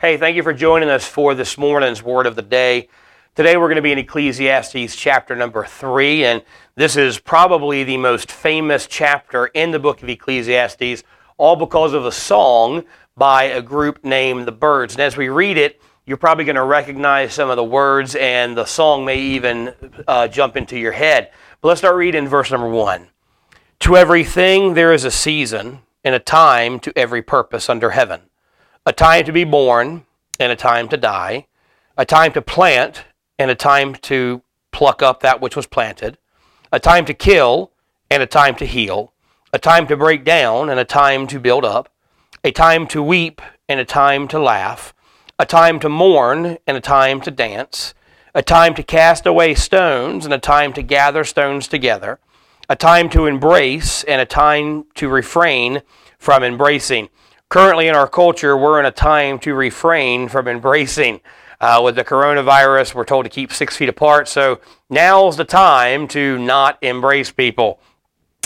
Hey, thank you for joining us for this morning's word of the day. Today we're going to be in Ecclesiastes chapter number three, and this is probably the most famous chapter in the book of Ecclesiastes, all because of a song by a group named the Byrds. And as we read it, you're probably going to recognize some of the words, and the song may even uh, jump into your head. But let's start reading verse number one. To everything there is a season, and a time to every purpose under heaven a time to be born and a time to die, a time to plant and a time to pluck up that which was planted, a time to kill and a time to heal, a time to break down and a time to build up, a time to weep and a time to laugh, a time to mourn and a time to dance, a time to cast away stones and a time to gather stones together, a time to embrace and a time to refrain from embracing currently in our culture, we're in a time to refrain from embracing. Uh, with the coronavirus, we're told to keep six feet apart. So now's the time to not embrace people.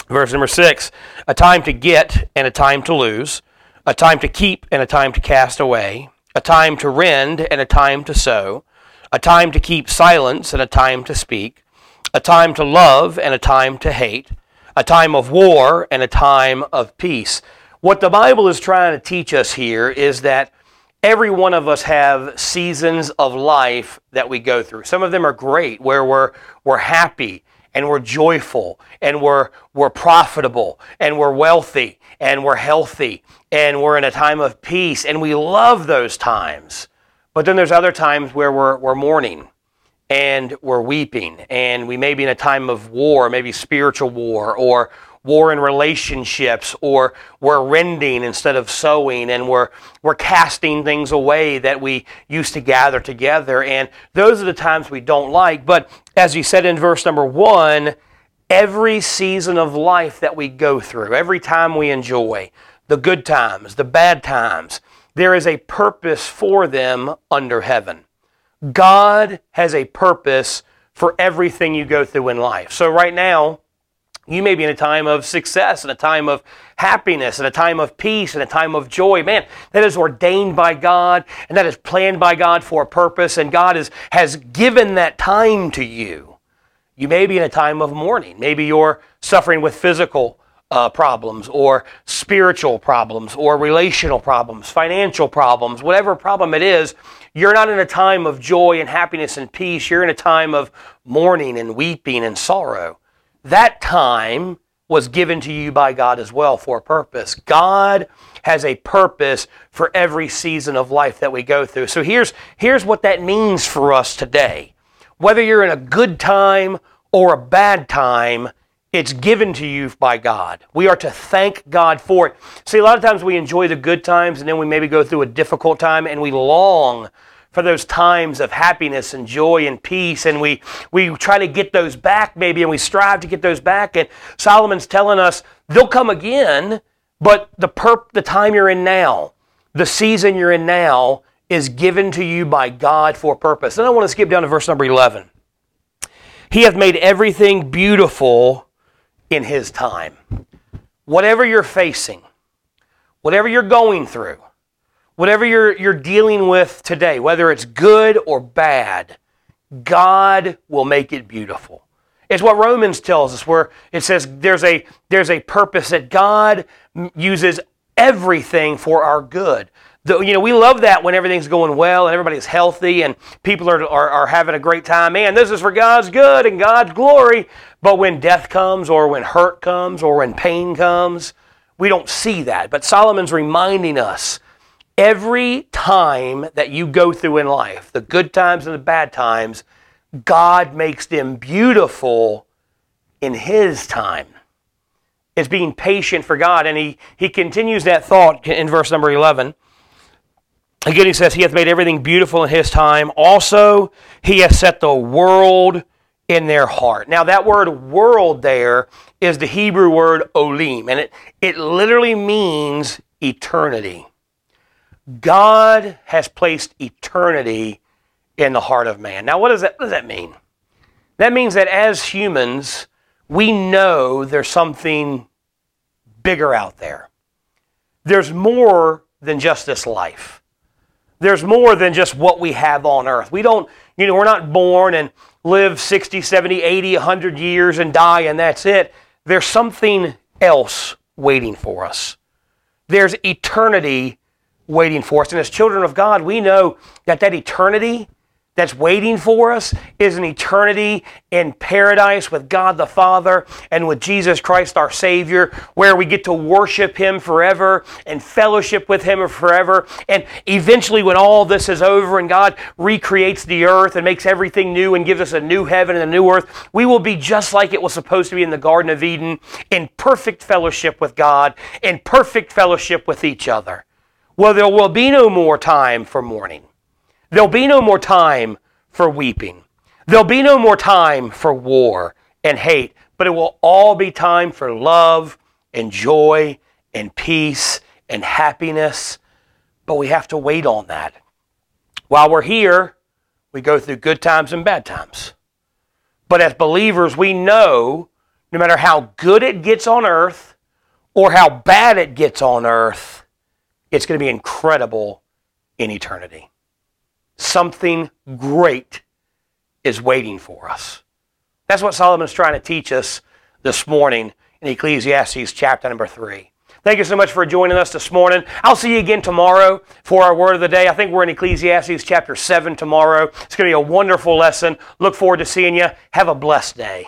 Verse number six a time to get and a time to lose, a time to keep and a time to cast away, a time to rend and a time to sow, a time to keep silence and a time to speak, a time to love and a time to hate, a time of war and a time of peace. What the Bible is trying to teach us here is that every one of us have seasons of life that we go through. Some of them are great, where we're, we're happy and we're joyful and we're, we're profitable and we're wealthy and we're healthy and we're in a time of peace and we love those times. But then there's other times where we're, we're mourning and we're weeping and we may be in a time of war, maybe spiritual war or war in relationships, or we're rending instead of sowing, and we're, we're casting things away that we used to gather together. And those are the times we don't like. But as he said in verse number one, every season of life that we go through, every time we enjoy, the good times, the bad times, there is a purpose for them under heaven. God has a purpose for everything you go through in life. So, right now, you may be in a time of success and a time of happiness and a time of peace and a time of joy. Man, that is ordained by God and that is planned by God for a purpose, and God is, has given that time to you. You may be in a time of mourning. Maybe you're suffering with physical uh, problems or spiritual problems or relational problems, financial problems, whatever problem it is. You're not in a time of joy and happiness and peace. You're in a time of mourning and weeping and sorrow that time was given to you by God as well for a purpose. God has a purpose for every season of life that we go through. So here's, here's what that means for us today. Whether you're in a good time or a bad time, it's given to you by God. We are to thank God for it. See, a lot of times we enjoy the good times and then we maybe go through a difficult time and we long for those times of happiness and joy and peace. And we, we try to get those back, maybe, and we strive to get those back. And Solomon's telling us they'll come again, but the, perp, the time you're in now, the season you're in now, is given to you by God for purpose. And I want to skip down to verse number 11. He hath made everything beautiful in His time. Whatever you're facing, whatever you're going through, whatever you're, you're dealing with today, whether it's good or bad, God will make it beautiful. It's what Romans tells us, where it says there's a, there's a purpose that God uses everything for our good. The, you know, we love that when everything's going well and everybody's healthy and people are, are, are having a great time. Man, this is for God's good and God's glory. But when death comes or when hurt comes or when pain comes, we don't see that. But Solomon's reminding us Every time that you go through in life, the good times and the bad times, God makes them beautiful in His time. It's being patient for God. And he, he continues that thought in verse number 11. Again, he says, He hath made everything beautiful in His time. Also, He hath set the world in their heart. Now, that word world there is the Hebrew word olam, and it, it literally means eternity. God has placed eternity in the heart of man. Now, what does that, what does that mean? That means that as humans, we know there's something bigger out there. There's more than just this life. there's more than just what we have on earth. We don't, you know, we're not born and live 60, 70, 80, 100 years and die and that's it. There's something else waiting for us. There's eternity waiting for us. And as children of God, we know that that eternity that's waiting for us is an eternity in paradise with God the Father and with Jesus Christ our Savior, where we get to worship Him forever and fellowship with Him forever. And eventually, when all this is over and God recreates the earth and makes everything new and gives us a new heaven and a new earth, we will be just like it was supposed to be in the Garden of Eden, in perfect fellowship with God, in perfect fellowship with each other. Well, there will be no more time for mourning. There'll be no more time for weeping. There'll be no more time for war and hate, but it will all be time for love and joy and peace and happiness. But we have to wait on that. While we're here, we go through good times and bad times. But as believers, we know no matter how good it gets on earth or how bad it gets on earth, it's going to be incredible in eternity something great is waiting for us. That's what Solomon's trying to teach us this morning in Ecclesiastes chapter number 3. Thank you so much for joining us this morning. I'll see you again tomorrow for our word of the day. I think we're in Ecclesiastes chapter 7 tomorrow. It's going to be a wonderful lesson. Look forward to seeing you. Have a blessed day.